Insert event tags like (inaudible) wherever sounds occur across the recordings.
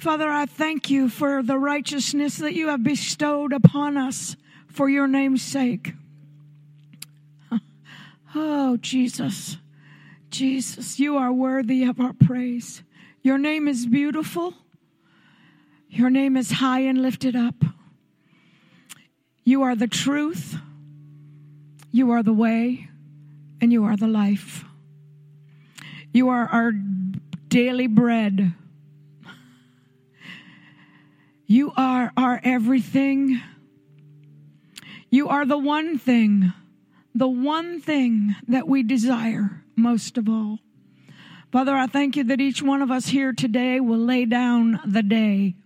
Father, I thank you for the righteousness that you have bestowed upon us for your name's sake. (laughs) Oh, Jesus, Jesus, you are worthy of our praise. Your name is beautiful. Your name is high and lifted up. You are the truth. You are the way and you are the life. You are our daily bread. You are our everything. You are the one thing, the one thing that we desire most of all. Father, I thank you that each one of us here today will lay down the day.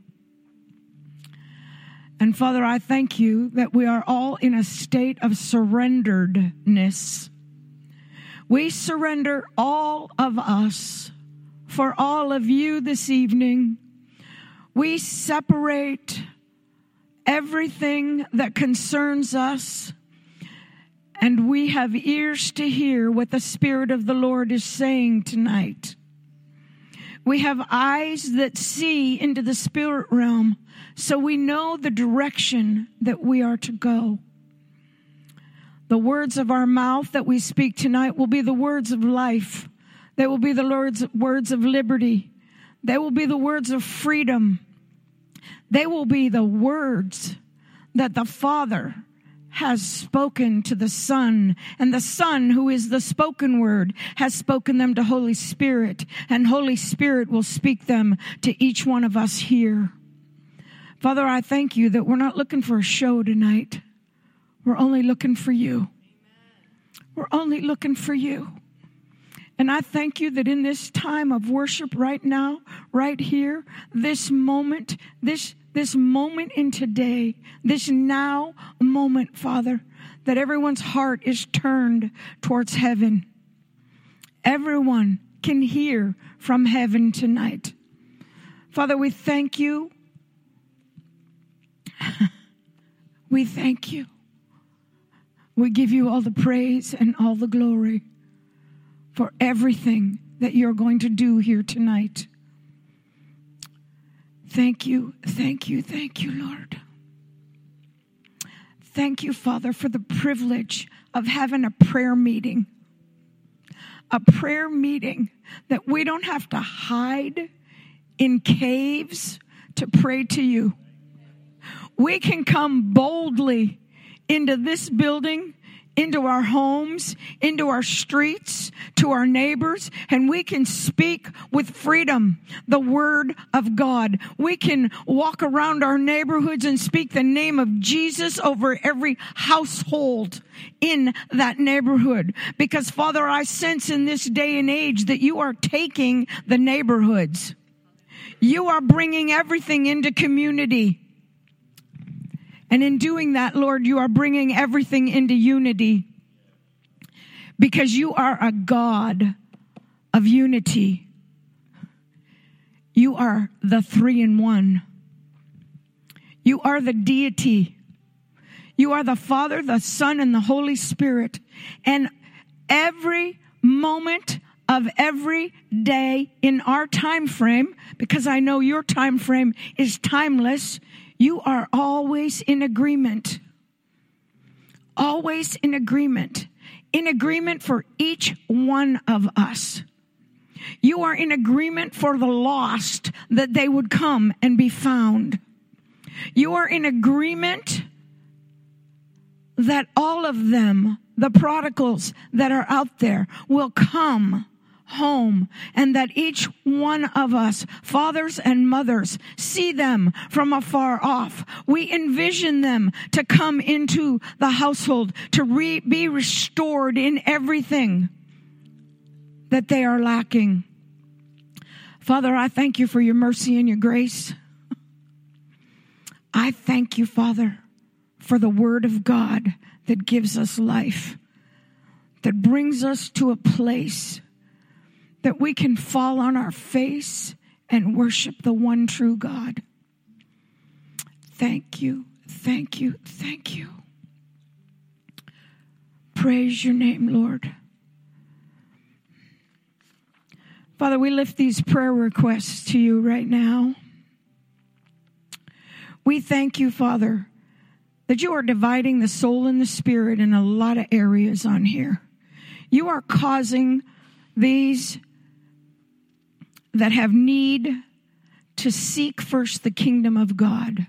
And Father, I thank you that we are all in a state of surrenderedness. We surrender all of us for all of you this evening we separate everything that concerns us and we have ears to hear what the Spirit of the Lord is saying tonight. We have eyes that see into the spirit realm so we know the direction that we are to go. The words of our mouth that we speak tonight will be the words of life. They will be the Lord's words of liberty. They will be the words of freedom. They will be the words that the Father has spoken to the Son, and the Son, who is the spoken word, has spoken them to Holy Spirit, and Holy Spirit will speak them to each one of us here. Father, I thank you that we're not looking for a show tonight. We're only looking for you. We're only looking for you. And I thank you that in this time of worship right now, right here, this moment, this, this moment in today, this now moment, Father, that everyone's heart is turned towards heaven. Everyone can hear from heaven tonight. Father, we thank you. (laughs) we thank you. We give you all the praise and all the glory for everything that you're going to do here tonight. Thank you, thank you, thank you, Lord. Thank you, Father, for the privilege of having a prayer meeting. A prayer meeting that we don't have to hide in caves to pray to you. We can come boldly into this building into our homes, into our streets, to our neighbors, and we can speak with freedom the word of God. We can walk around our neighborhoods and speak the name of Jesus over every household in that neighborhood. Because Father, I sense in this day and age that you are taking the neighborhoods. You are bringing everything into community. And in doing that, Lord, you are bringing everything into unity because you are a God of unity. You are the three in one. You are the deity. You are the Father, the Son, and the Holy Spirit. And every moment of every day in our time frame, because I know your time frame is timeless, you are always in agreement. Always in agreement. In agreement for each one of us. You are in agreement for the lost that they would come and be found. You are in agreement that all of them, the prodigals that are out there, will come home and that each one of us, fathers and mothers, see them from afar off. We envision them to come into the household, to re- be restored in everything that they are lacking. Father, I thank you for your mercy and your grace. I thank you, Father, for the Word of God that gives us life, that brings us to a place that we can fall on our face and worship the one true God. Thank you, thank you, thank you. Praise your name, Lord. Father, we lift these prayer requests to you right now. We thank you, Father, that you are dividing the soul and the spirit in a lot of areas on here. You are causing these that have need to seek first the kingdom of God,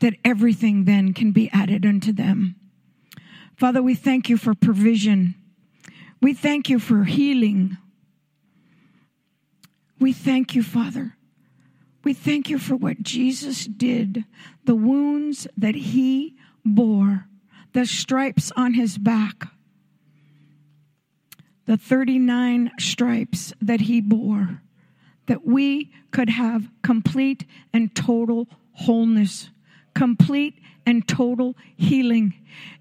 that everything then can be added unto them. Father, we thank you for provision. We thank you for healing. We thank you, Father. We thank you for what Jesus did, the wounds that he bore, the stripes on his back, the 39 stripes that he bore, that we could have complete and total wholeness, complete and total healing.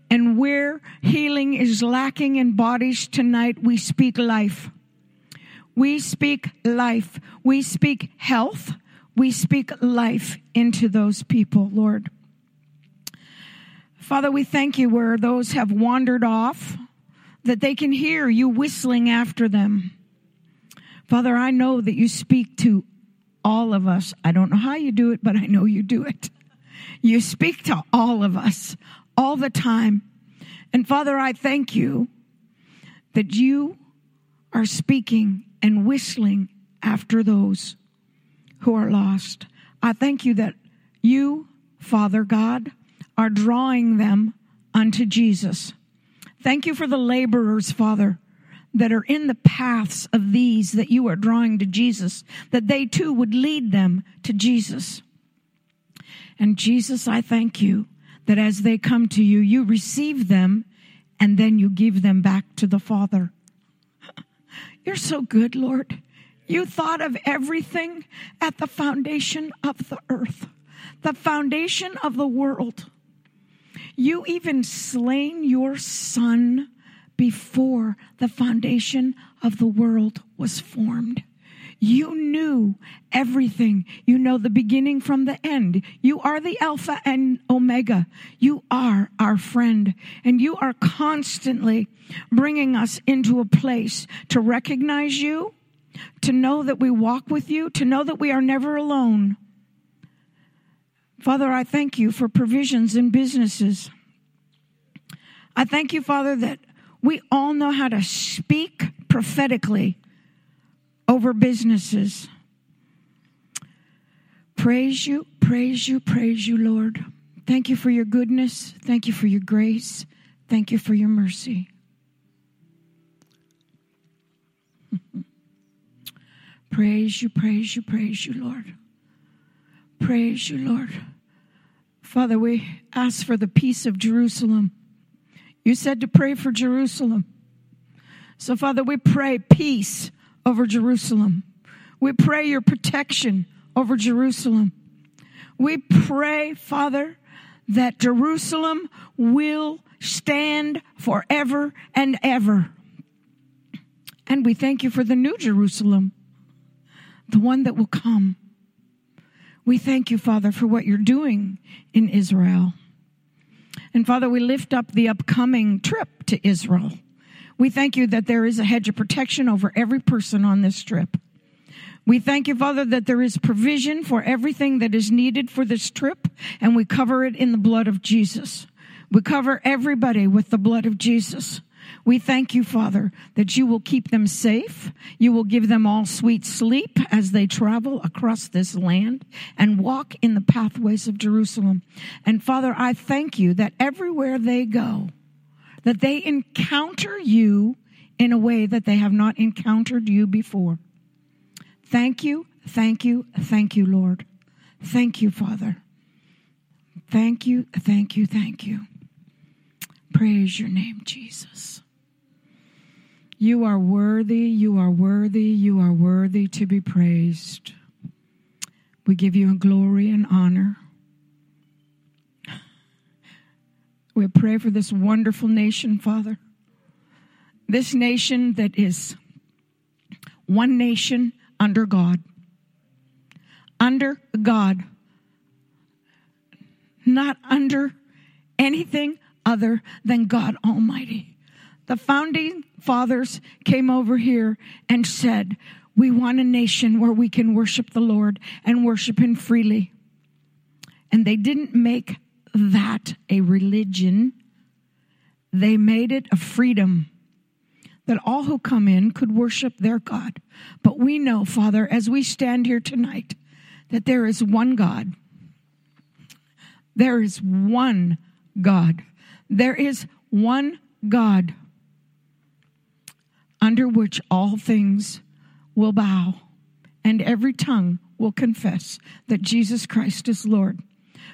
And where healing is lacking in bodies tonight, we speak life. We speak life. We speak health. We speak life into those people, Lord. Father, we thank you where those have wandered off, that they can hear you whistling after them. Father, I know that you speak to all of us. I don't know how you do it, but I know you do it. You speak to all of us all the time. And Father, I thank you that you are speaking and whistling after those who are lost. I thank you that you, Father God, are drawing them unto Jesus. Thank you for the laborers, Father, that are in the paths of these that you are drawing to Jesus, that they too would lead them to Jesus. And Jesus, I thank you that as they come to you, you receive them and then you give them back to the Father. (laughs) You're so good, Lord. You thought of everything at the foundation of the earth, the foundation of the world. You even slain your son before the foundation of the world was formed. You knew everything. You know the beginning from the end. You are the Alpha and Omega. You are our friend. And you are constantly bringing us into a place to recognize you, to know that we walk with you, to know that we are never alone. Father, I thank you for provisions in businesses. I thank you, Father, that we all know how to speak prophetically over businesses. Praise you, praise you, praise you, Lord. Thank you for your goodness. Thank you for your grace. Thank you for your mercy. (laughs) praise you, praise you, praise you, Lord. Praise you, Lord. Father, we ask for the peace of Jerusalem. You said to pray for Jerusalem. So, Father, we pray peace over Jerusalem. We pray your protection over Jerusalem. We pray, Father, that Jerusalem will stand forever and ever. And we thank you for the new Jerusalem, the one that will come. We thank you, Father, for what you're doing in Israel. And Father, we lift up the upcoming trip to Israel. We thank you that there is a hedge of protection over every person on this trip. We thank you, Father, that there is provision for everything that is needed for this trip, and we cover it in the blood of Jesus. We cover everybody with the blood of Jesus. We thank you, Father, that you will keep them safe. You will give them all sweet sleep as they travel across this land and walk in the pathways of Jerusalem. And Father, I thank you that everywhere they go, that they encounter you in a way that they have not encountered you before. Thank you, thank you, thank you, Lord. Thank you, Father. Thank you, thank you, thank you. Praise your name, Jesus. You are worthy, you are worthy, you are worthy to be praised. We give you a glory and honor. We pray for this wonderful nation, Father. This nation that is one nation under God. Under God. Not under anything other than God Almighty. The founding fathers came over here and said, We want a nation where we can worship the Lord and worship Him freely. And they didn't make that a religion, they made it a freedom that all who come in could worship their God. But we know, Father, as we stand here tonight, that there is one God. There is one God. There is one God under which all things will bow and every tongue will confess that Jesus Christ is Lord.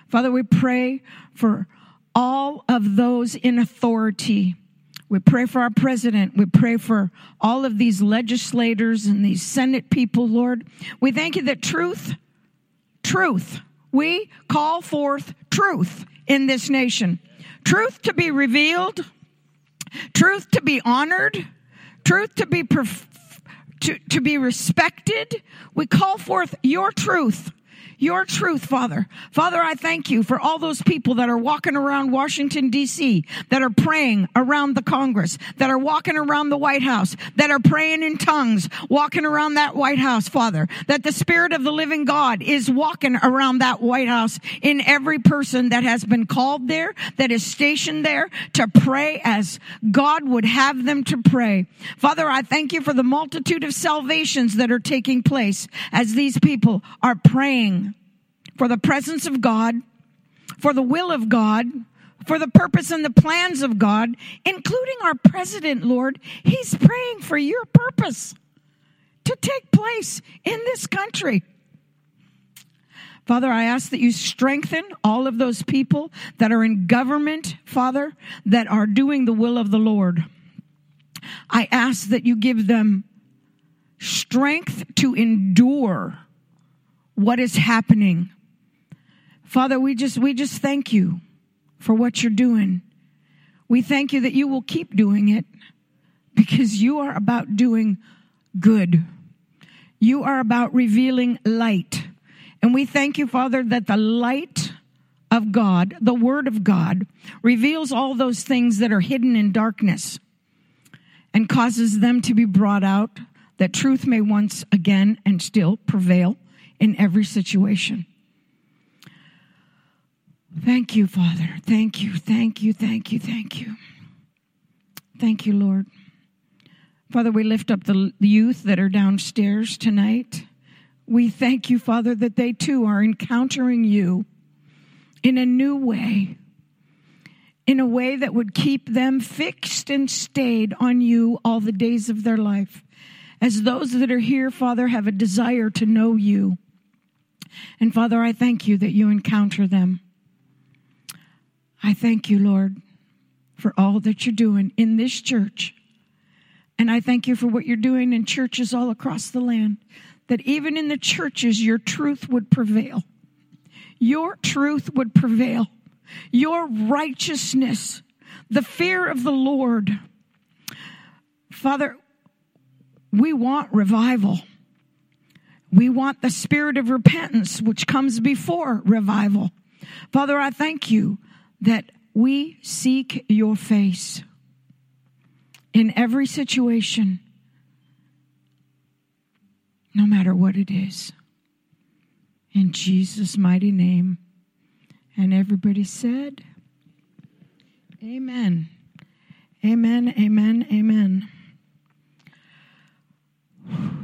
Father, we pray for all of those in authority. We pray for our president. We pray for all of these legislators and these Senate people, Lord. We thank you that truth, truth, we call forth truth in this nation. Truth to be revealed, truth to be honored, truth to be perf- to, to be respected. We call forth your truth your truth, Father. Father, I thank you for all those people that are walking around Washington DC, that are praying around the Congress, that are walking around the White House, that are praying in tongues, walking around that White House, Father, that the Spirit of the living God is walking around that White House in every person that has been called there, that is stationed there to pray as God would have them to pray. Father, I thank you for the multitude of salvations that are taking place as these people are praying for the presence of God, for the will of God, for the purpose and the plans of God, including our president, Lord. He's praying for your purpose to take place in this country. Father, I ask that you strengthen all of those people that are in government, Father, that are doing the will of the Lord. I ask that you give them strength to endure what is happening. Father, we just, we just thank you for what you're doing. We thank you that you will keep doing it because you are about doing good. You are about revealing light. And we thank you, Father, that the light of God, the Word of God, reveals all those things that are hidden in darkness and causes them to be brought out, that truth may once again and still prevail in every situation. Thank you, Father. Thank you, thank you, thank you, thank you. Thank you, Lord. Father, we lift up the youth that are downstairs tonight. We thank you, Father, that they too are encountering you in a new way, in a way that would keep them fixed and stayed on you all the days of their life. As those that are here, Father, have a desire to know you. And Father, I thank you that you encounter them. I thank you, Lord, for all that you're doing in this church. And I thank you for what you're doing in churches all across the land. That even in the churches, your truth would prevail. Your truth would prevail. Your righteousness, the fear of the Lord. Father, we want revival. We want the spirit of repentance, which comes before revival. Father, I thank you that we seek your face in every situation, no matter what it is. In Jesus' mighty name. And everybody said, Amen. Amen, amen, amen.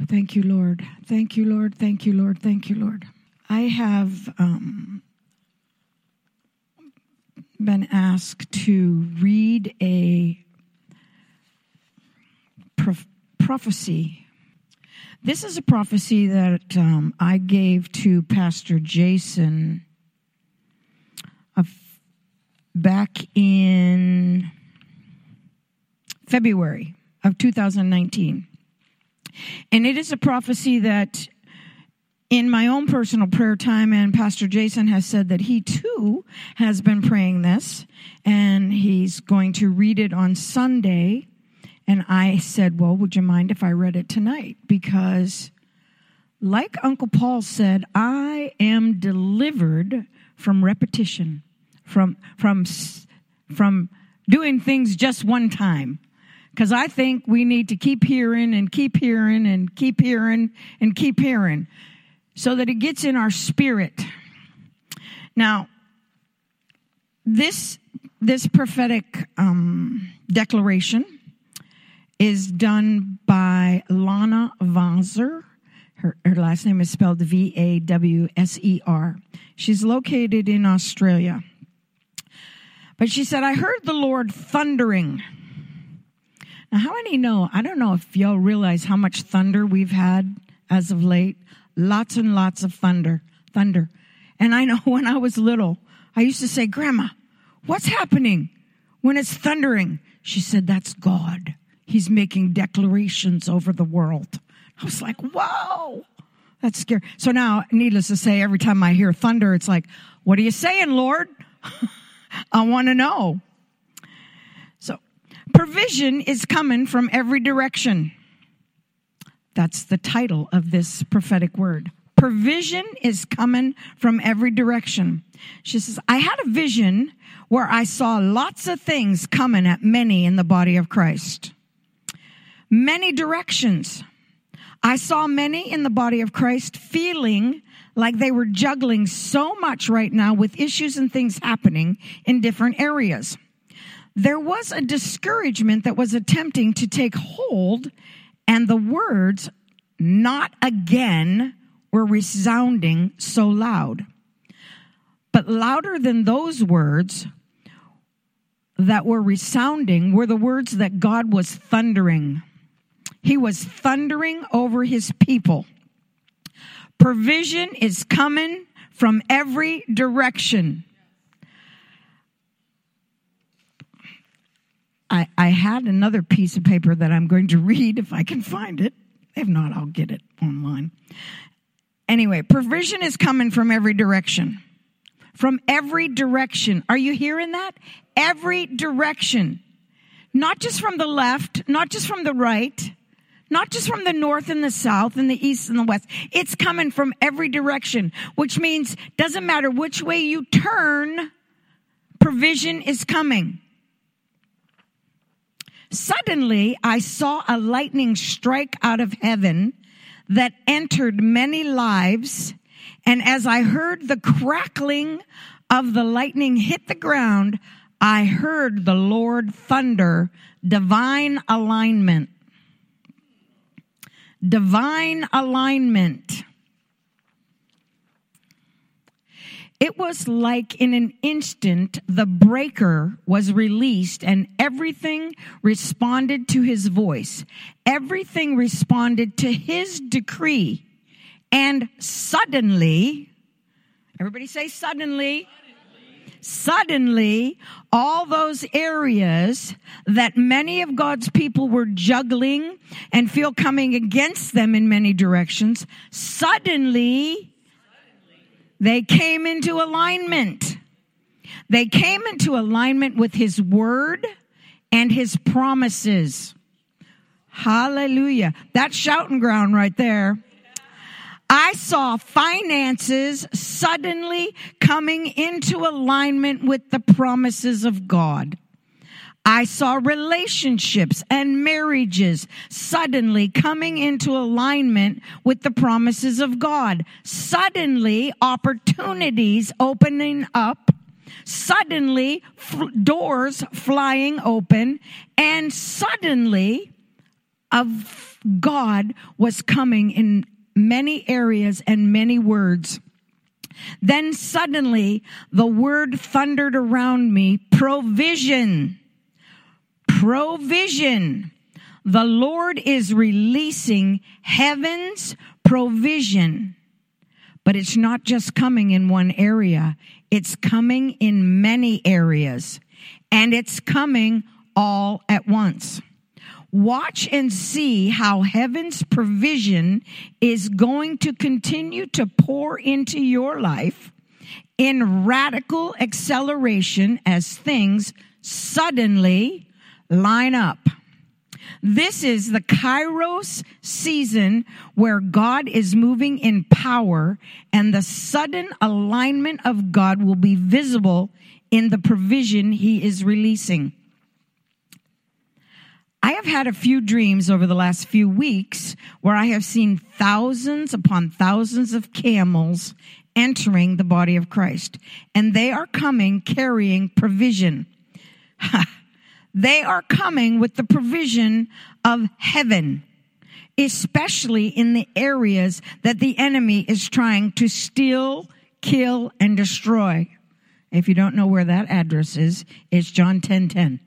Thank you, Lord. Thank you, Lord. Thank you, Lord. Thank you, Lord. I have um, been asked to read a prof- prophecy. This is a prophecy that um, I gave to Pastor Jason of back in February of 2019. And it is a prophecy that in my own personal prayer time, and Pastor Jason has said that he too has been praying this, and he's going to read it on Sunday. And I said, Well, would you mind if I read it tonight? Because, like Uncle Paul said, I am delivered from repetition, from, from, from doing things just one time. Because I think we need to keep hearing and keep hearing and keep hearing and keep hearing so that it gets in our spirit. Now, this this prophetic um, declaration is done by Lana Vawser. Her, her last name is spelled V A W S E R. She's located in Australia. But she said, I heard the Lord thundering. Now, how many know? I don't know if y'all realize how much thunder we've had as of late. Lots and lots of thunder, thunder. And I know (laughs) when I was little, I used to say, Grandma, what's happening when it's thundering? She said, That's God. He's making declarations over the world. I was like, Whoa, that's scary. So now, needless to say, every time I hear thunder, it's like, What are you saying, Lord? (laughs) I want to know. So, provision is coming from every direction. That's the title of this prophetic word. Provision is coming from every direction. She says, I had a vision where I saw lots of things coming at many in the body of Christ. Many directions. I saw many in the body of Christ feeling like they were juggling so much right now with issues and things happening in different areas. There was a discouragement that was attempting to take hold and the words, not again, were resounding so loud. But louder than those words that were resounding were the words that God was thundering. He was thundering over his people. Provision is coming from every direction. I, I had another piece of paper that I'm going to (laughs) read if I can find it. If not, I'll get it online. Anyway, provision is coming from every direction. From every direction. Are you hearing that? Every direction. Not just from the left, not just from the right, not just from the north and the south and the east and the west. It's coming from every direction, which means doesn't matter which way you turn, provision is coming. Suddenly, I saw a lightning strike out of heaven that entered many lives. And as I heard the crackling of the lightning hit the ground, I heard the Lord thunder, divine alignment. Divine alignment. It was like in an instant the breaker was released and everything responded to his voice. Everything responded to his decree. And suddenly, everybody say suddenly, suddenly, all those areas that many of God's people were juggling and feel coming against them in many directions, suddenly they came into alignment. They came into alignment with his word and his promises. Hallelujah. That's shouting ground right there. I saw finances suddenly coming into alignment with the promises of God. I saw relationships and marriages suddenly coming into alignment with the promises of God. Suddenly opportunities opening up. Suddenly f- doors flying open and suddenly of God was coming in many areas and many words. Then suddenly the word thundered around me, provision provision. The Lord is releasing heaven's provision. But it's not just coming in one area. It's coming in many areas. And it's coming all at once. Watch and see how heaven's provision is going to continue to pour into your life in radical acceleration as things suddenly line up. This is the Kairos season where God is moving in power and the sudden alignment of God will be visible in the provision he is releasing. I have had a few dreams over the last few weeks where I have seen thousands upon thousands of camels entering the body of Christ, and they are coming carrying provision. (laughs) they are coming with the provision of heaven, especially in the areas that the enemy is trying to steal, kill, and destroy. If you don't know where that address is, it's John 10 10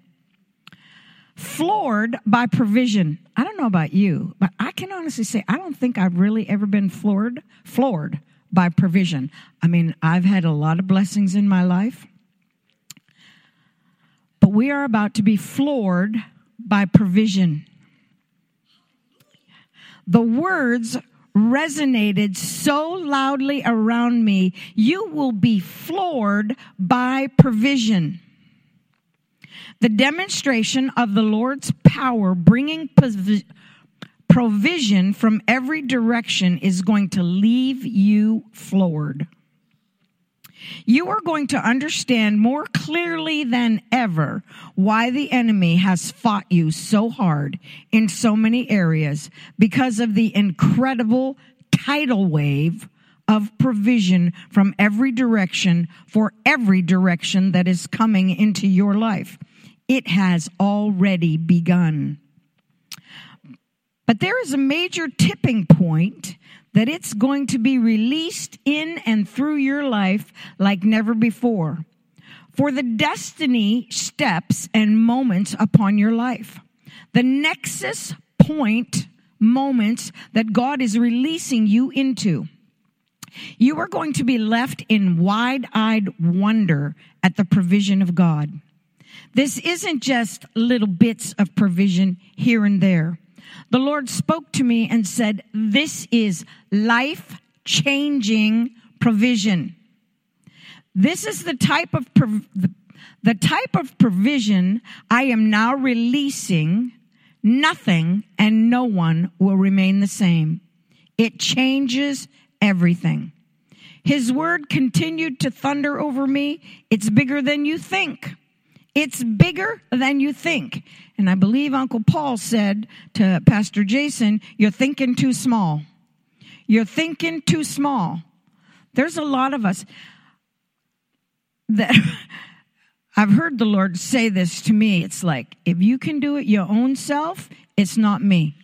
floored by provision. I don't know about you, but I can honestly say I don't think I've really ever been floored, floored by provision. I mean, I've had a lot of blessings in my life, but we are about to be floored by provision. The words resonated so loudly around me. You will be floored by provision. The demonstration of the Lord's power bringing provision from every direction is going to leave you floored. You are going to understand more clearly than ever why the enemy has fought you so hard in so many areas because of the incredible tidal wave of provision from every direction for every direction that is coming into your life. It has already begun. But there is a major tipping point that it's going to be released in and through your life like never before. For the destiny steps and moments upon your life. The nexus point moments that God is releasing you into. You are going to be left in wide eyed wonder at the provision of God. This isn't just little bits of provision here and there. The Lord spoke to me and said, This is life changing provision. This is the type of prov- the, the type of provision I am now releasing. Nothing and no one will remain the same. It changes everything. His word continued to thunder over me. It's bigger than you think. It's bigger than you think. And I believe Uncle Paul said to Pastor Jason, You're thinking too small. You're thinking too small. There's a lot of us that (laughs) I've heard the Lord say this to me. It's like, if you can do it your own self, it's not me.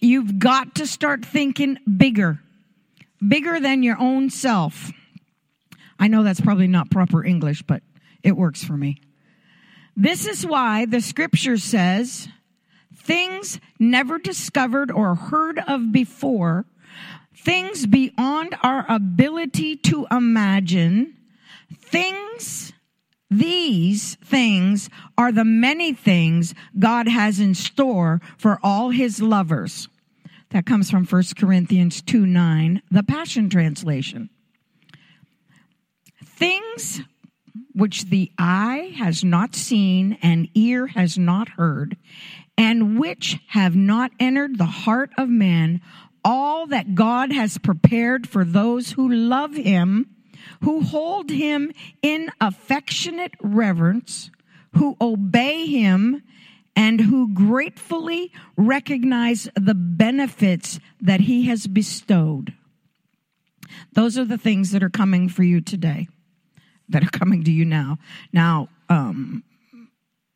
You've got to start thinking bigger, bigger than your own self. I know that's probably not proper English, but it works for me. This is why the scripture says things never discovered or heard of before, things beyond our ability to imagine, things these things are the many things God has in store for all his lovers. That comes from 1 Corinthians 2 9, the Passion Translation. Things which the eye has not seen and ear has not heard, and which have not entered the heart of man, all that God has prepared for those who love him, who hold him in affectionate reverence, who obey him, and who gratefully recognize the benefits that he has bestowed. Those are the things that are coming for you today that are coming to you now. Now, um,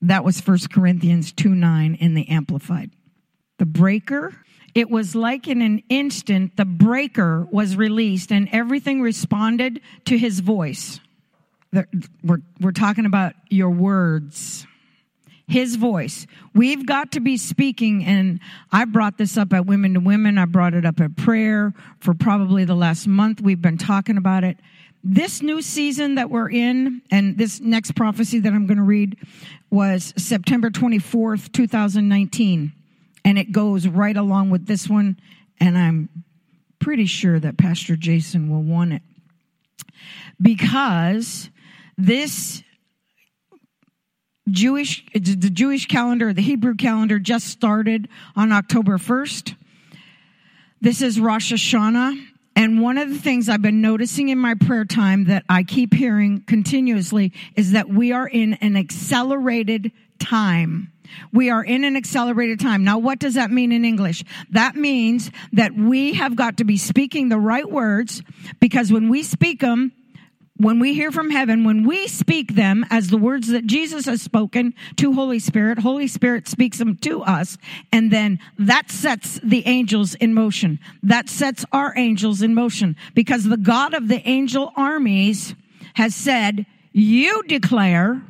that was First Corinthians 2 9 in the Amplified. The breaker, it was like in an instant, the breaker was released and everything responded to his voice. We're, we're talking about your words. His voice. We've got to be speaking, and I brought this up at Women to Women. I brought it up at prayer for probably the last month. We've been talking about it this new season that we're in, and this next prophecy that I'm going to read was September 24th, 2019. And it goes right along with this one. And I'm pretty sure that Pastor Jason will want it. Because this Jewish, the Jewish calendar, the Hebrew calendar just started on October 1st. This is Rosh Hashanah. And one of the things I've been noticing in my prayer time that I keep hearing continuously is that we are in an accelerated time. We are in an accelerated time. Now, what does that mean in English? That means that we have got to be speaking the right words because when we speak them, when we hear from heaven, when we speak them as the words that Jesus has spoken to Holy Spirit, Holy Spirit speaks them to us, and then that sets the angels in motion. That sets our angels in motion because the God of the angel armies has said, you declare,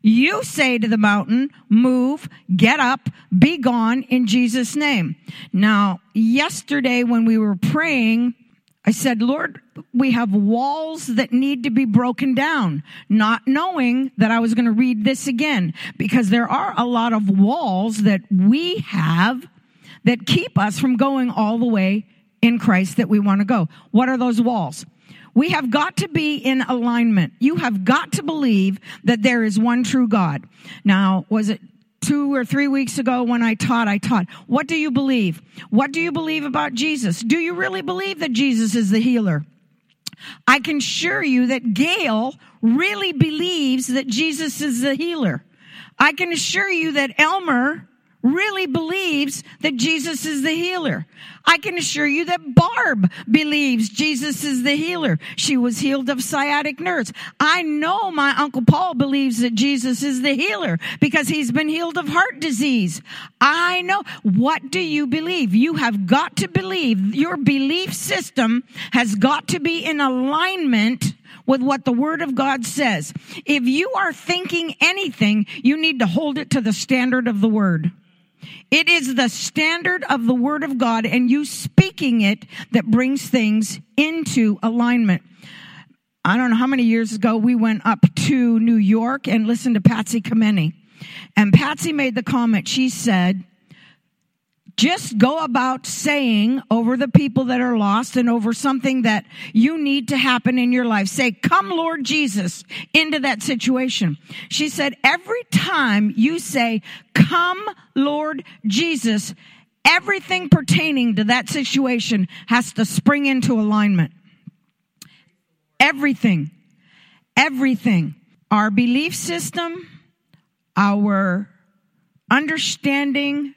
you say to the mountain, move, get up, be gone in Jesus' name. Now, yesterday when we were praying, I said, Lord, we have walls that need to be broken down, not knowing that I was going to read this again, because there are a lot of walls that we have that keep us from going all the way in Christ that we want to go. What are those walls? We have got to be in alignment. You have got to believe that there is one true God. Now, was it two or three weeks ago when I taught, I taught, what do you believe? What do you believe about Jesus? Do you really believe that Jesus is the healer? I can assure you that Gail really believes that Jesus is the healer. I can assure you that Elmer really believes that Jesus is the healer. I can assure you that Barb believes Jesus is the healer. She was healed of sciatic nerves. I know my Uncle Paul believes that Jesus is the healer because he's been healed of heart disease. I know. What do you believe? You have got to believe. Your belief system has got to be in alignment with what the Word of God says. If you are thinking anything, you need to hold it to the standard of the Word. It is the standard of the word of God and you speaking it that brings things into alignment. I don't know how many years ago we went up to New York and listened to Patsy Cameneti. And Patsy made the comment, she said, just go about saying over the people that are lost and over something that you need to happen in your life. Say, come Lord Jesus into that situation. She said, every time you say, come Lord Jesus, everything pertaining to that situation has to spring into alignment. Everything. Everything. Our belief system, our understanding,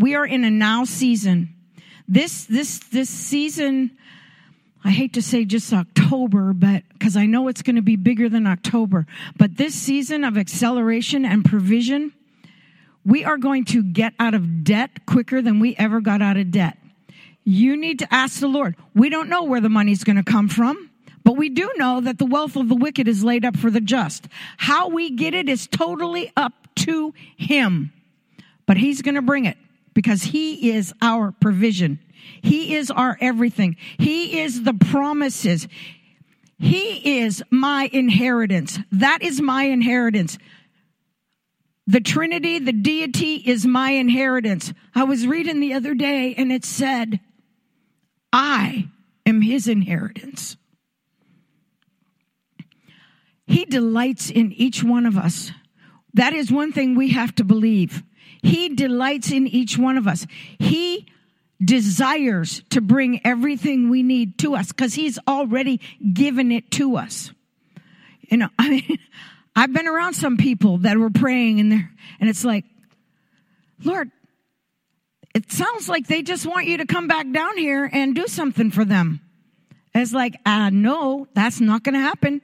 we are in a now season. This, this, this season, I hate to say just October, but because I know it's going to be bigger than October, but this season of acceleration and provision, we are going to get out of debt quicker than we ever got out of debt. You need to ask the Lord. We don't know where the money's going to come from. But we do know that the wealth of the wicked is laid up for the just. How we get it is totally up to Him. But He's going to bring it because he is our provision. He is our everything. He is the promises. He is my inheritance. That is my inheritance. The Trinity, the deity is my inheritance. I was reading the other day and it said, I am his inheritance. He delights in each one of us. That is one thing we have to believe. He delights in each one of us. He desires to bring everything we need to us because he's already given it to us. You know, (laughs) I mean, I've been around some people that were praying and there, and it's like, Lord, it sounds like they just want you to come back down here and do something for them. It's like, uh, no, that's not going to happen.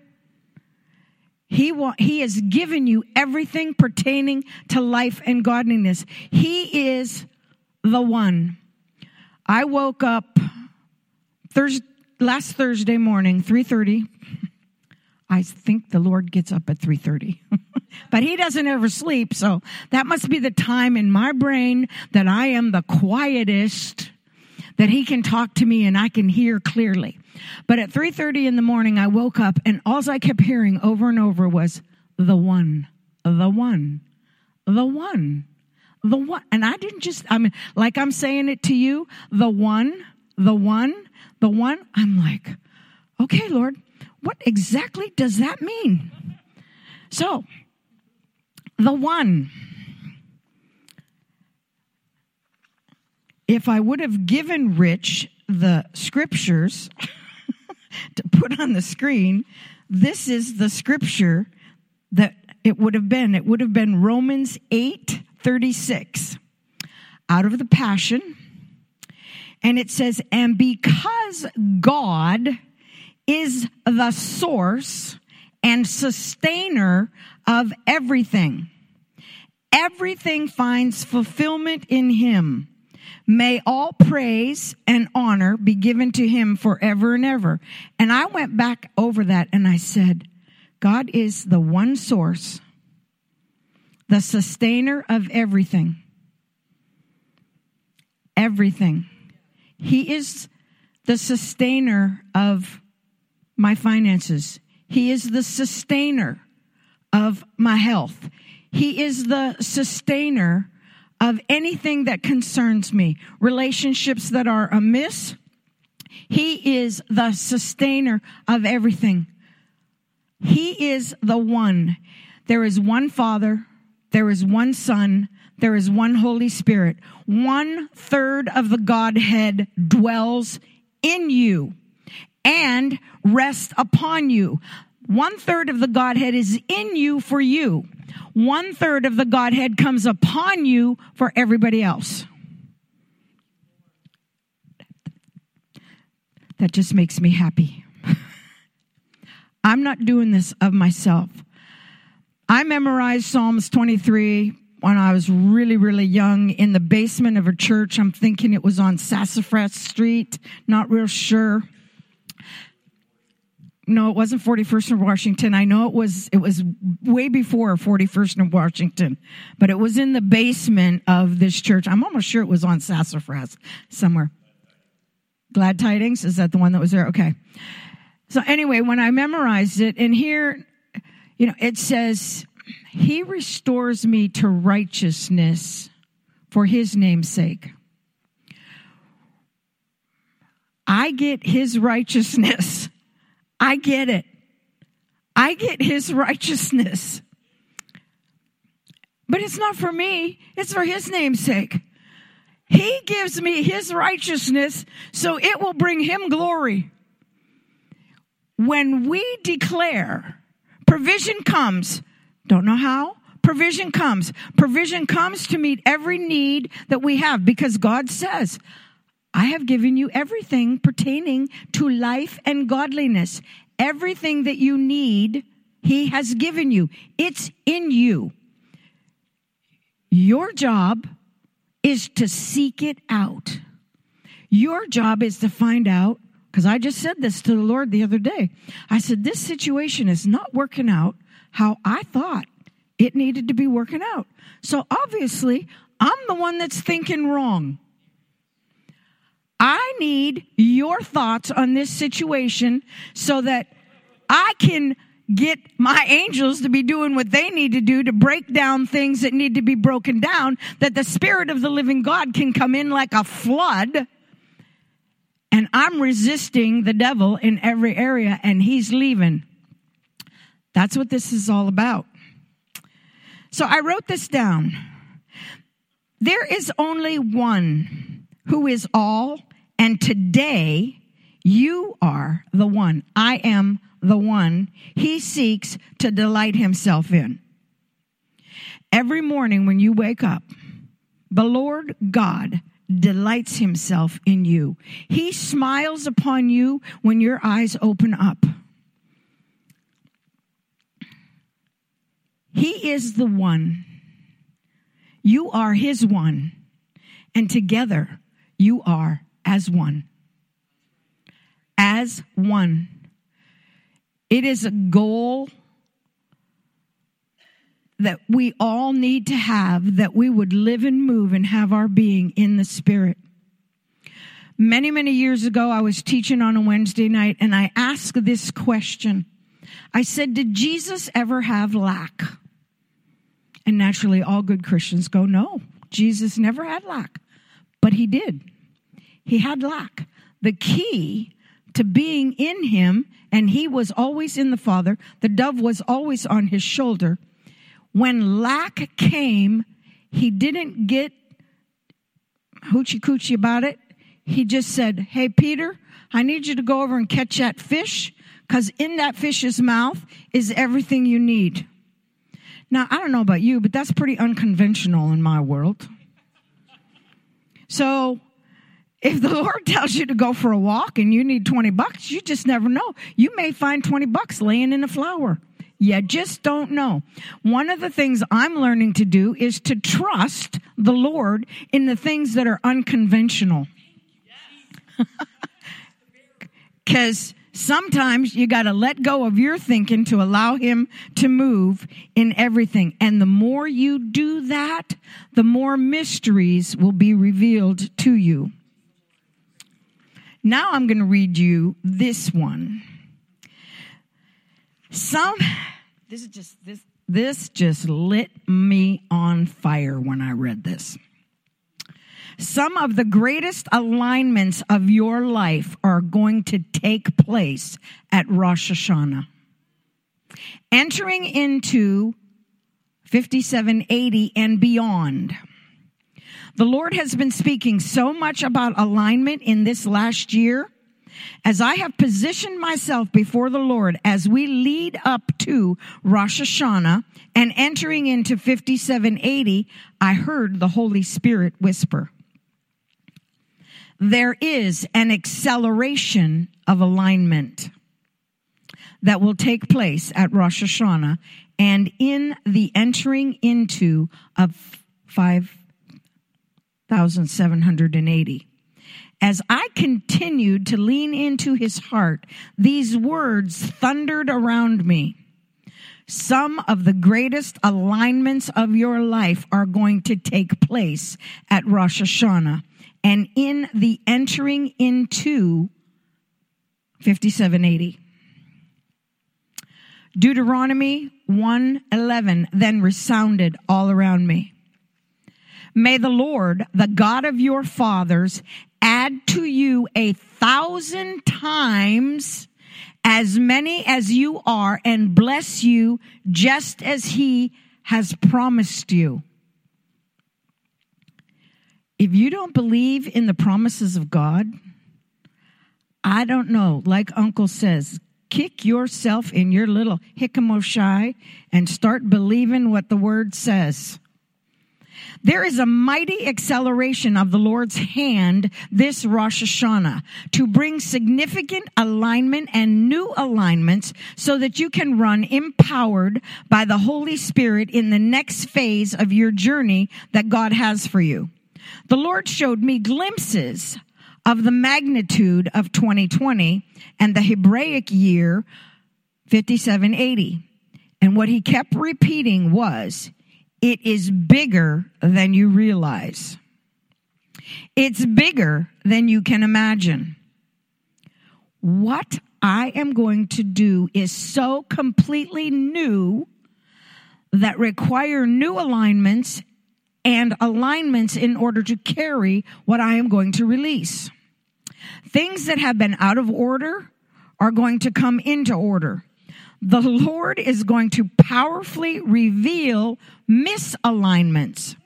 He wa- he has given you everything pertaining to life and godliness. He is the one. I woke up Thursday, last Thursday morning, 3:30. I think the Lord gets up at 3:30. (laughs) but he doesn't ever sleep, so that must be the time in my brain that I am the quietest that he can talk to me and I can hear clearly. But at 3:30 in the morning I woke up and all I kept hearing over and over was the one, the one, the one, the one. And I didn't just I mean like I'm saying it to you, the one, the one, the one. I'm like, "Okay, Lord, what exactly does that mean?" So, the one if I would have given Rich the scriptures (laughs) to put on the screen, this is the scripture that it would have been. It would have been Romans 8 36 out of the Passion. And it says, And because God is the source and sustainer of everything, everything finds fulfillment in Him. May all praise and honor be given to him forever and ever. And I went back over that and I said, God is the one source, the sustainer of everything. Everything. He is the sustainer of my finances. He is the sustainer of my health. He is the sustainer of anything that concerns me, relationships that are amiss. He is the sustainer of everything. He is the one. There is one Father, there is one Son, there is one Holy Spirit. One third of the Godhead dwells in you and rests upon you. One third of the Godhead is in you for you one third of the Godhead comes upon you for everybody else. That just makes me happy. (laughs) I'm not doing this of myself. I memorized Psalms 23 when I was really, really young in the basement of a church. I'm thinking it was on Sassafras Street, not real sure no, it wasn't 41st and Washington. I know it was, it was way before 41st and Washington, but it was in the basement of this church. I'm almost sure it was on Sassafras somewhere. Glad Tidings? Is that the one that was there? Okay. So anyway, when I memorized it and here, you know, it says, he restores me to righteousness for his name's sake. I get his righteousness (laughs) I get it. I get his righteousness. But it's not for me, it's for his name's sake. He gives me his righteousness so it will bring him glory. When we declare provision comes, don't know how, provision comes. Provision comes to meet every need that we have because God says, I have given you everything pertaining to life and godliness. Everything that you need, He has given you. It's in you. Your job is to seek it out. Your job is to find out, because I just said this to the Lord the other day. I said, This situation is not working out how I thought it needed to be working out. So obviously, I'm the one that's thinking wrong. I need your thoughts on this situation so that I can get my angels to be doing what they need to do to break down things that need to be broken down, that the Spirit of the living God can come in like a flood. And I'm resisting the devil in every area, and he's leaving. That's what this is all about. So I wrote this down. There is only one who is all and today, you are the one. I am the one he seeks to delight himself in. Every morning when you wake up, the Lord God delights himself in you. He smiles upon you when your eyes open up. He is the one. You are his one. And together you are as one. As one. It is a goal that we all need to have that we would live and move and have our being in the Spirit. Many, many years ago, I was teaching on a Wednesday night and I asked this question. I said, Did Jesus ever have lack? And naturally, all good Christians go, No, Jesus never had lack. But he did. He had lack. The key to being in him, and he was always in the Father, the dove was always on his shoulder. When lack came, he didn't get hoochie coochie about it. He just said, Hey, Peter, I need you to go over and catch that fish because in that fish's mouth is everything you need. Now, I don't know about you, but that's pretty unconventional in my world. So, if the Lord tells you to go for a walk and you need 20 bucks, you just never know. You may find 20 bucks laying in a flower. You just don't know. One of the things I'm learning to do is to trust the Lord in the things that are unconventional. (laughs) Because sometimes you got to let go of your thinking to allow Him to move in everything. And the more you do that, the more mysteries will be revealed to you. Now I'm going to read you this one. Some, this is just, this, this just lit me on fire when I read this. Some of the greatest alignments of your life are going to take place at Rosh Hashanah. Entering into 5780 and beyond. The Lord has been speaking so much about alignment in this last year as I have positioned myself before the Lord as we lead up to Rosh Hashanah and entering into 5780, I heard the Holy Spirit whisper. There is an acceleration of alignment that will take place at Rosh Hashanah and in the entering into of 5,780. As I continued to lean into his heart, these words thundered around me. Some of the greatest alignments of your life are going to take place at Rosh Hashanah and in the entering into 5780. Deuteronomy 1:11 then resounded all around me. May the Lord, the God of your fathers, add to you a thousand times as many as you are and bless you just as he has promised you. If you don't believe in the promises of God, I don't know. Like Uncle says, kick yourself in your little hickamoshai and start believing what the word says. There is a mighty acceleration of the Lord's hand this Rosh Hashanah to bring significant alignment and new alignments so that you can run empowered by the Holy Spirit in the next phase of your journey that God has for you. The Lord showed me glimpses of the magnitude of 2020 and the Hebraic year 5780. And what he kept repeating was, it is bigger than you realize. It's bigger than you can imagine. What I am going to do is so completely new that require new alignments and alignments in order to carry what I am going to release. Things that have been out of order are going to come into order the Lord is going to powerfully reveal misalignments.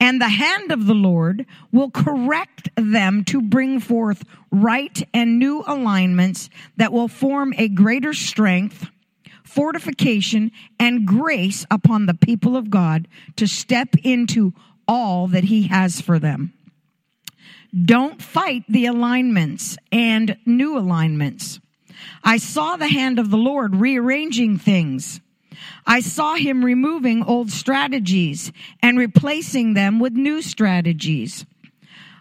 And the hand of the Lord will correct them to bring forth right and new alignments that will form a greater strength, fortification, and grace upon the people of God to step into all that He has for them. Don't fight the alignments and new alignments. I saw the hand of the Lord rearranging things. I saw him removing old strategies and replacing them with new strategies.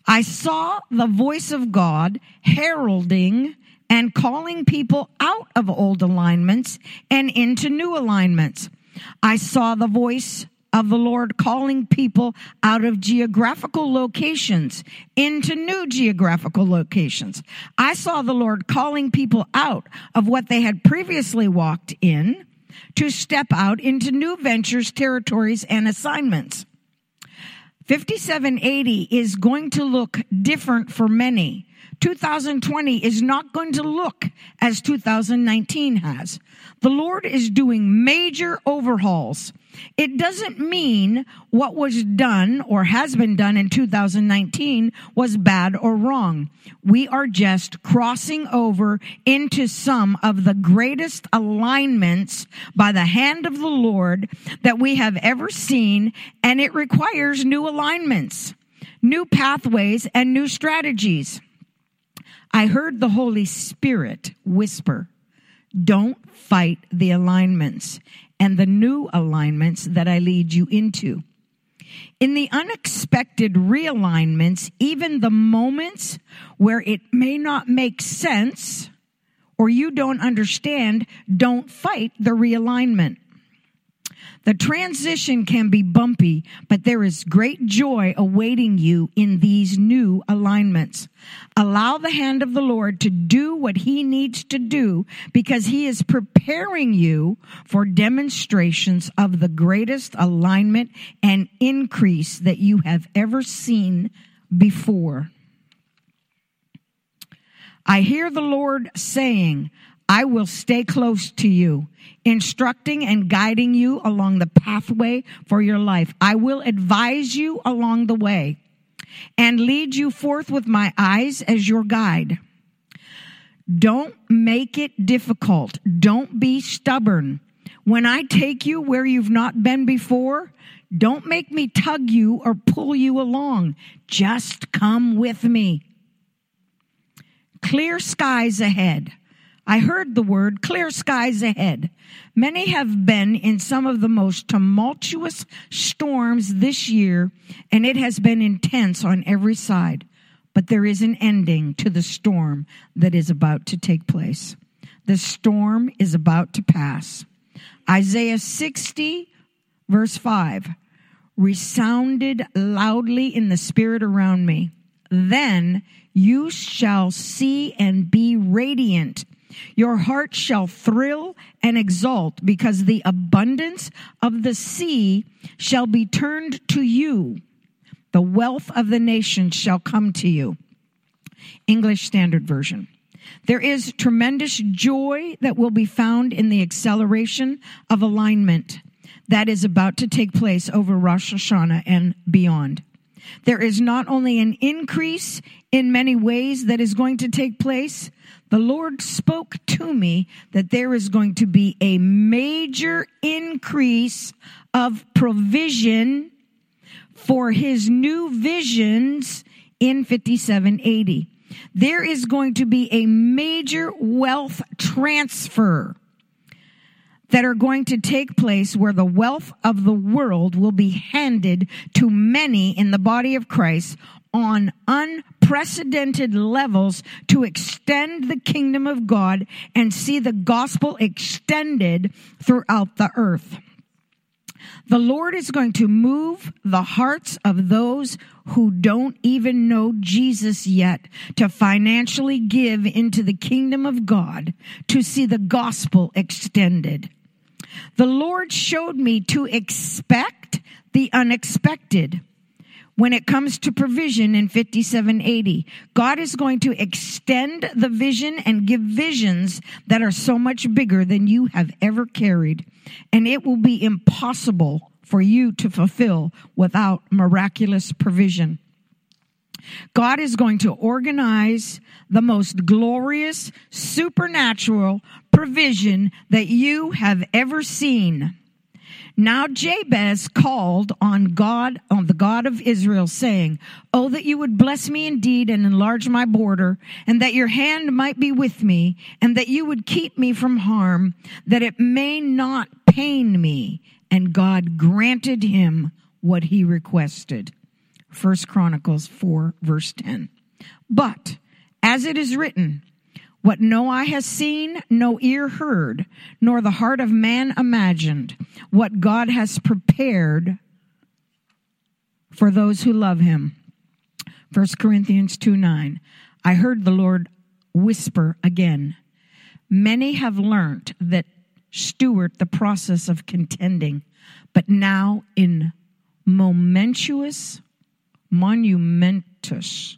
I saw the voice of God heralding and calling people out of old alignments and into new alignments. I saw the voice of the Lord calling people out of geographical locations into new geographical locations. I saw the Lord calling people out of what they had previously walked in to step out into new ventures, territories, and assignments. 5780 is going to look different for many. 2020 is not going to look as 2019 has. The Lord is doing major overhauls. It doesn't mean what was done or has been done in 2019 was bad or wrong. We are just crossing over into some of the greatest alignments by the hand of the Lord that we have ever seen, and it requires new alignments, new pathways, and new strategies. I heard the Holy Spirit whisper, don't fight the alignments and the new alignments that I lead you into. In the unexpected realignments, even the moments where it may not make sense or you don't understand, don't fight the realignment. The transition can be bumpy, but there is great joy awaiting you in these new alignments. Allow the hand of the Lord to do what he needs to do because he is preparing you for demonstrations of the greatest alignment and increase that you have ever seen before. I hear the Lord saying, I will stay close to you, instructing and guiding you along the pathway for your life. I will advise you along the way and lead you forth with my eyes as your guide. Don't make it difficult. Don't be stubborn. When I take you where you've not been before, don't make me tug you or pull you along. Just come with me. Clear skies ahead. I heard the word clear skies ahead. Many have been in some of the most tumultuous storms this year, and it has been intense on every side. But there is an ending to the storm that is about to take place. The storm is about to pass. Isaiah 60, verse 5, resounded loudly in the spirit around me. Then you shall see and be radiant your heart shall thrill and exult because the abundance of the sea shall be turned to you. The wealth of the nations shall come to you. English Standard Version. There is tremendous joy that will be found in the acceleration of alignment that is about to take place over Rosh Hashanah and beyond. There is not only an increase in many ways that is going to take place, the Lord spoke to me that there is going to be a major increase of provision for his new visions in 5780. There is going to be a major wealth transfer that are going to take place where the wealth of the world will be handed to many in the body of Christ on unprecedented levels to extend the kingdom of God and see the gospel extended throughout the earth. The Lord is going to move the hearts of those who don't even know Jesus yet to financially give into the kingdom of God to see the gospel extended. The Lord showed me to expect the unexpected when it comes to provision in 5780. God is going to extend the vision and give visions that are so much bigger than you have ever carried. And it will be impossible for you to fulfill without miraculous provision. God is going to organize the most glorious supernatural provision that you have ever seen. Now Jabez called on God, on the God of Israel, saying, Oh, that you would bless me indeed and enlarge my border, and that your hand might be with me, and that you would keep me from harm, that it may not pain me. And God granted him what he requested. First Chronicles 4 verse 10. But as it is written, what no eye has seen, no ear heard, nor the heart of man imagined, what God has prepared for those who love him. 1 Corinthians 2 9. I heard the Lord whisper again. Many have learnt that steward the process of contending, but now in momentous, monumentous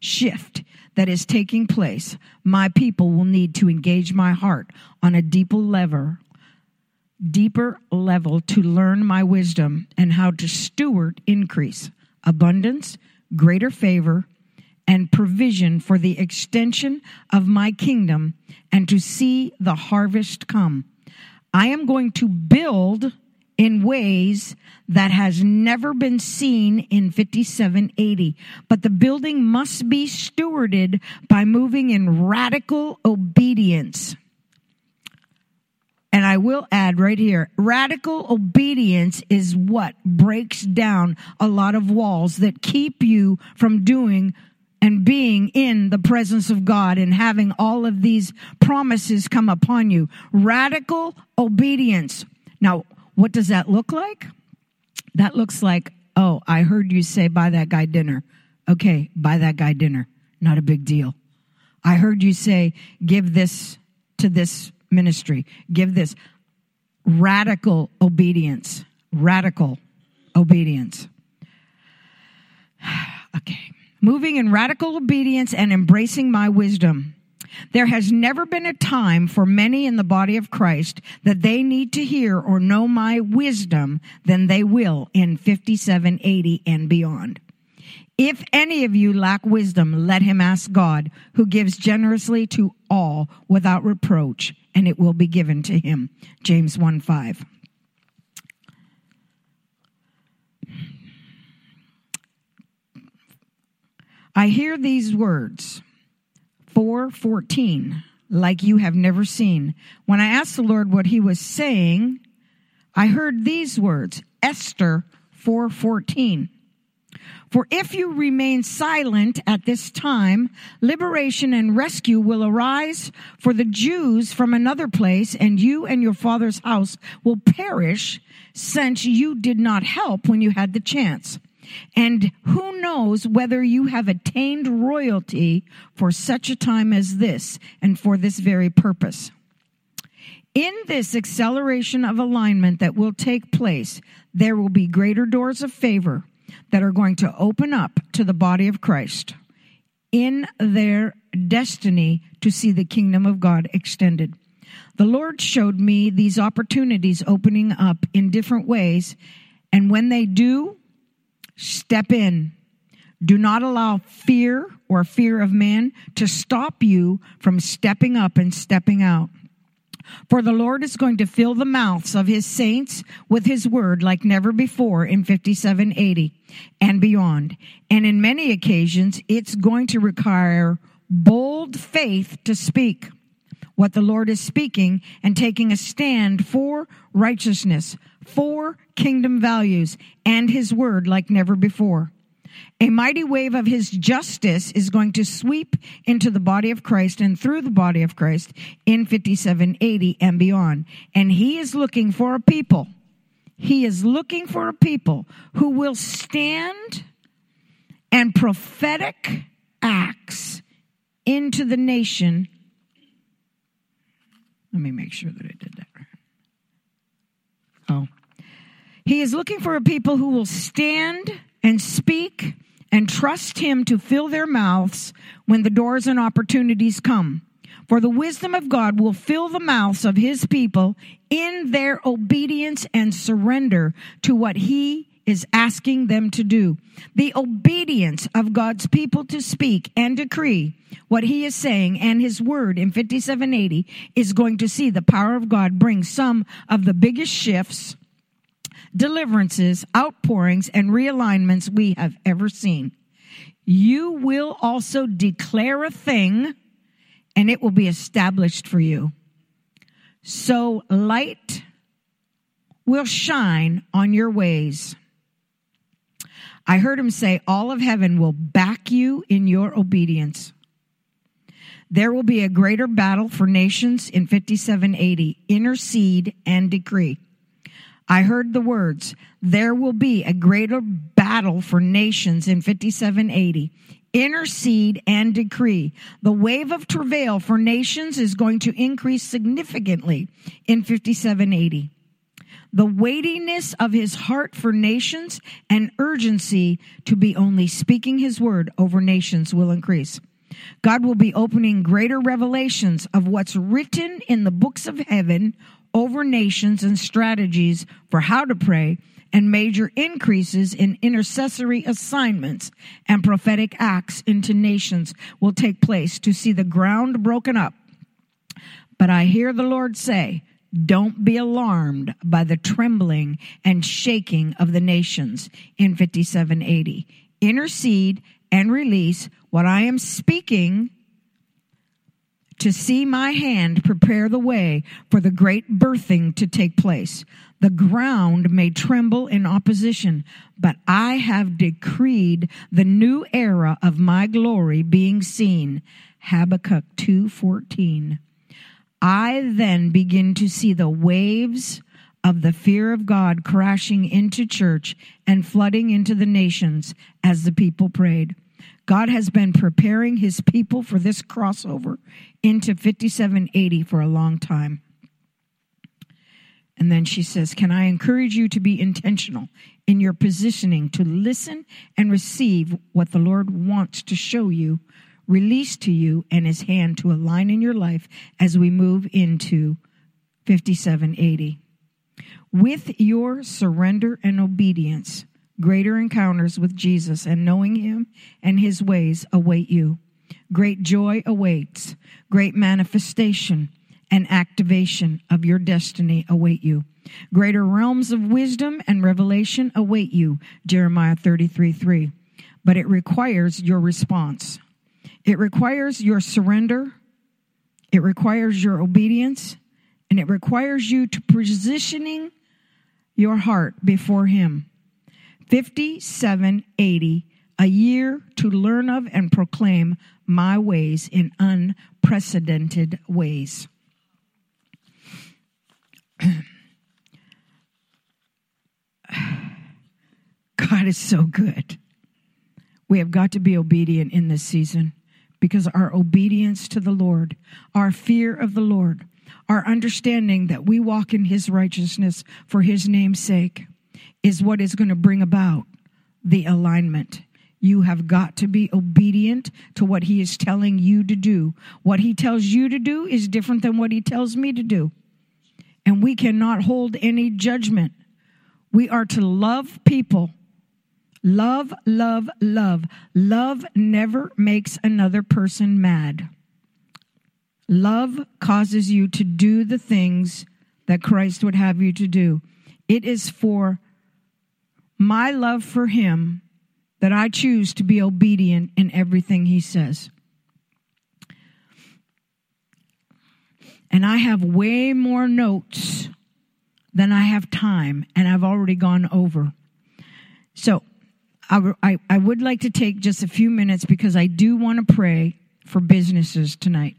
shift that is taking place, my people will need to engage my heart on a deeper level, deeper level to learn my wisdom and how to steward increase, abundance, greater favor, and provision for the extension of my kingdom and to see the harvest come. I am going to build in ways that has never been seen in 5780. But the building must be stewarded by moving in radical obedience. And I will add right here, radical obedience is what breaks down a lot of walls that keep you from doing and being in the presence of God and having all of these promises come upon you. Radical obedience. Now, what does that look like? That looks like, oh, I heard you say buy that guy dinner. Okay, buy that guy dinner. Not a big deal. I heard you say give this to this ministry. Give this radical obedience. Radical obedience. (sighs) okay. Moving in radical obedience and embracing my wisdom. There has never been a time for many in the body of Christ that they need to hear or know my wisdom than they will in 5780 and beyond. If any of you lack wisdom, let him ask God, who gives generously to all without reproach, and it will be given to him. James 1 5. I hear these words 4:14 like you have never seen. When I asked the Lord what he was saying, I heard these words, Esther 4:14. For if you remain silent at this time, liberation and rescue will arise for the Jews from another place, and you and your father's house will perish, since you did not help when you had the chance. And who knows whether you have attained royalty for such a time as this and for this very purpose. In this acceleration of alignment that will take place, there will be greater doors of favor that are going to open up to the body of Christ in their destiny to see the kingdom of God extended. The Lord showed me these opportunities opening up in different ways. And when they do, Step in. Do not allow fear or fear of man to stop you from stepping up and stepping out. For the Lord is going to fill the mouths of his saints with his word like never before in 5780 and beyond. And in many occasions, it's going to require bold faith to speak what the Lord is speaking and taking a stand for righteousness, for kingdom values, and his word like never before. A mighty wave of his justice is going to sweep into the body of Christ and through the body of Christ in 5780 and beyond. And he is looking for a people. He is looking for a people who will stand and prophetic acts into the nation let me make sure that I did that right. Oh. He is looking for a people who will stand and speak and trust him to fill their mouths when the doors and opportunities come. For the wisdom of God will fill the mouths of his people in their obedience and surrender to what he is asking them to do. The obedience of God's people to speak and decree what he is saying and his word in 5780 is going to see the power of God bring some of the biggest shifts, deliverances, outpourings, and realignments we have ever seen. You will also declare a thing and it will be established for you. So light will shine on your ways. I heard him say, All of heaven will back you in your obedience. There will be a greater battle for nations in 5780. Intercede and decree. I heard the words, there will be a greater battle for nations in 5780 intercede and decree. The wave of travail for nations is going to increase significantly in 5780. The weightiness of his heart for nations and urgency to be only speaking his word over nations will increase. God will be opening greater revelations of what's written in the books of heaven over nations and strategies for how to pray and major increases in intercessory assignments and prophetic acts into nations will take place to see the ground broken up. But I hear the Lord say, don't be alarmed by the trembling and shaking of the nations in 5780. Intercede and release what I am speaking to see my hand prepare the way for the great birthing to take place. The ground may tremble in opposition, but I have decreed the new era of my glory being seen. Habakkuk 2:14. I then begin to see the waves of the fear of God crashing into church and flooding into the nations as the people prayed. God has been preparing his people for this crossover into 5780 for a long time. And then she says, Can I encourage you to be intentional in your positioning to listen and receive what the Lord wants to show you, release to you, and his hand to align in your life as we move into 5780? With your surrender and obedience, greater encounters with Jesus and knowing him and his ways await you. Great joy awaits, great manifestation and activation of your destiny await you. Greater realms of wisdom and revelation await you, Jeremiah 33 3. But it requires your response. It requires your surrender. It requires your obedience. And it requires you to positioning your heart before Him. 5780, a year to learn of and proclaim my ways in unprecedented ways. (clears throat) God is so good. We have got to be obedient in this season because our obedience to the Lord, our fear of the Lord, our understanding that we walk in His righteousness for His name's sake is what is going to bring about the alignment. You have got to be obedient to what He is telling you to do. What He tells you to do is different than what He tells me to do and we cannot hold any judgment. We are to love people. Love, love, love. Love never makes another person mad. Love causes you to do the things that Christ would have you to do. It is for my love for Him that I choose to be obedient in everything He says. And I have way more notes than I have time, and I've already gone over. So I, I, I would like to take just a few minutes because I do want to pray for businesses tonight.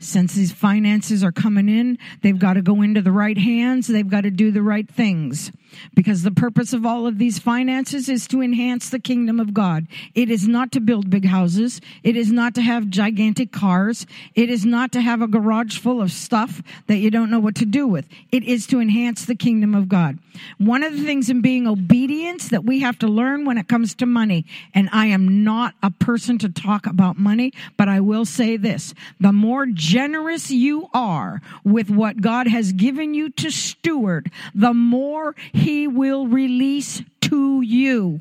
Since these finances are coming in, they've got to go into the right hands. They've got to do the right things. Because the purpose of all of these finances is to enhance the kingdom of God. It is not to build big houses. It is not to have gigantic cars. It is not to have a garage full of stuff that you don't know what to do with. It is to enhance the kingdom of God. One of the things in being obedience that we have to learn when it comes to money, and I am not a person to talk about money, but I will say this. The more generous you are with what God has given you to steward, the more he will release to you.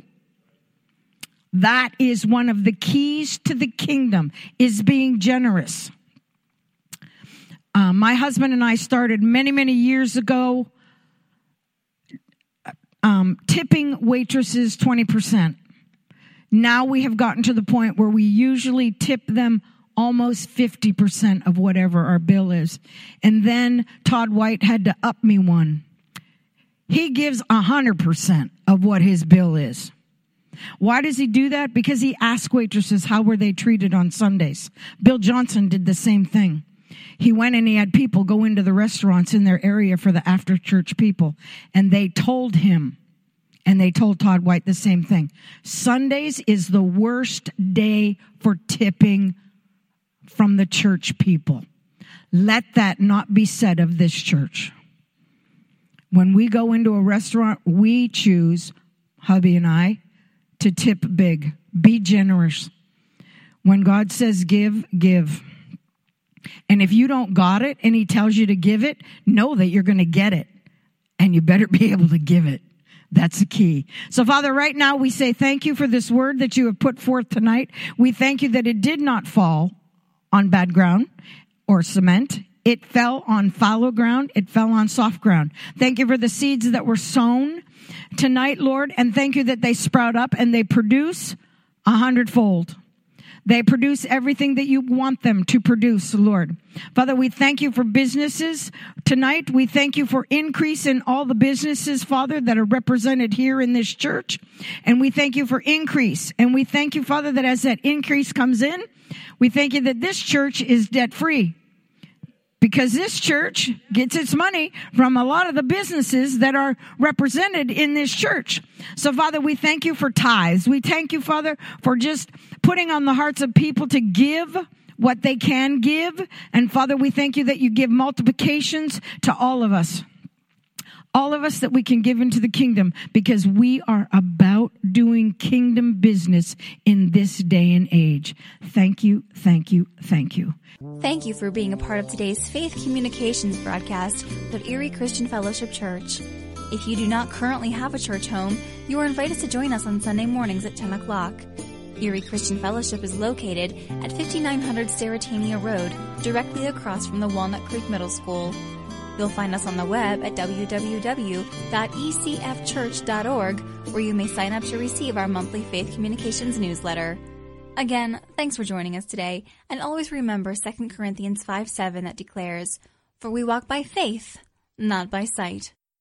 That is one of the keys to the kingdom is being generous. Uh, my husband and I started many, many years ago um, tipping waitresses 20%. Now we have gotten to the point where we usually tip them almost 50% of whatever our bill is. And then Todd White had to up me one. He gives 100% of what his bill is. Why does he do that? Because he asks waitresses how were they treated on Sundays. Bill Johnson did the same thing. He went and he had people go into the restaurants in their area for the after church people and they told him And they told Todd White the same thing. Sundays is the worst day for tipping from the church people. Let that not be said of this church. When we go into a restaurant, we choose, hubby and I, to tip big, be generous. When God says give, give. And if you don't got it and he tells you to give it, know that you're going to get it and you better (laughs) be able to give it. That's the key. So Father, right now we say thank you for this word that you have put forth tonight. We thank you that it did not fall on bad ground or cement. It fell on fallow ground. It fell on soft ground. Thank you for the seeds that were sown tonight, Lord, and thank you that they sprout up and they produce a hundredfold. They produce everything that you want them to produce, Lord. Father, we thank you for businesses tonight. We thank you for increase in all the businesses, Father, that are represented here in this church. And we thank you for increase. And we thank you, Father, that as that increase comes in, we thank you that this church is debt free because this church gets its money from a lot of the businesses that are represented in this church. So Father, we thank you for tithes. We thank you, Father, for just putting on the hearts of people to give what they can give. And Father, we thank you that you give multiplications to all of us all of us that we can give into the kingdom because we are about doing kingdom business in this day and age. Thank you, thank you, thank you. Thank you for being a part of today's Faith Communications broadcast of Erie Christian Fellowship Church. If you do not currently have a church home, you are invited to join us on Sunday mornings at 10 o'clock. Erie Christian Fellowship is located at 5900 Sterrettania Road, directly across from the Walnut Creek Middle School. You'll find us on the web at www.ecfchurch.org, where you may sign up to receive our monthly Faith Communications newsletter. Again, thanks for joining us today, and always remember 2 Corinthians 5 7 that declares, For we walk by faith, not by sight.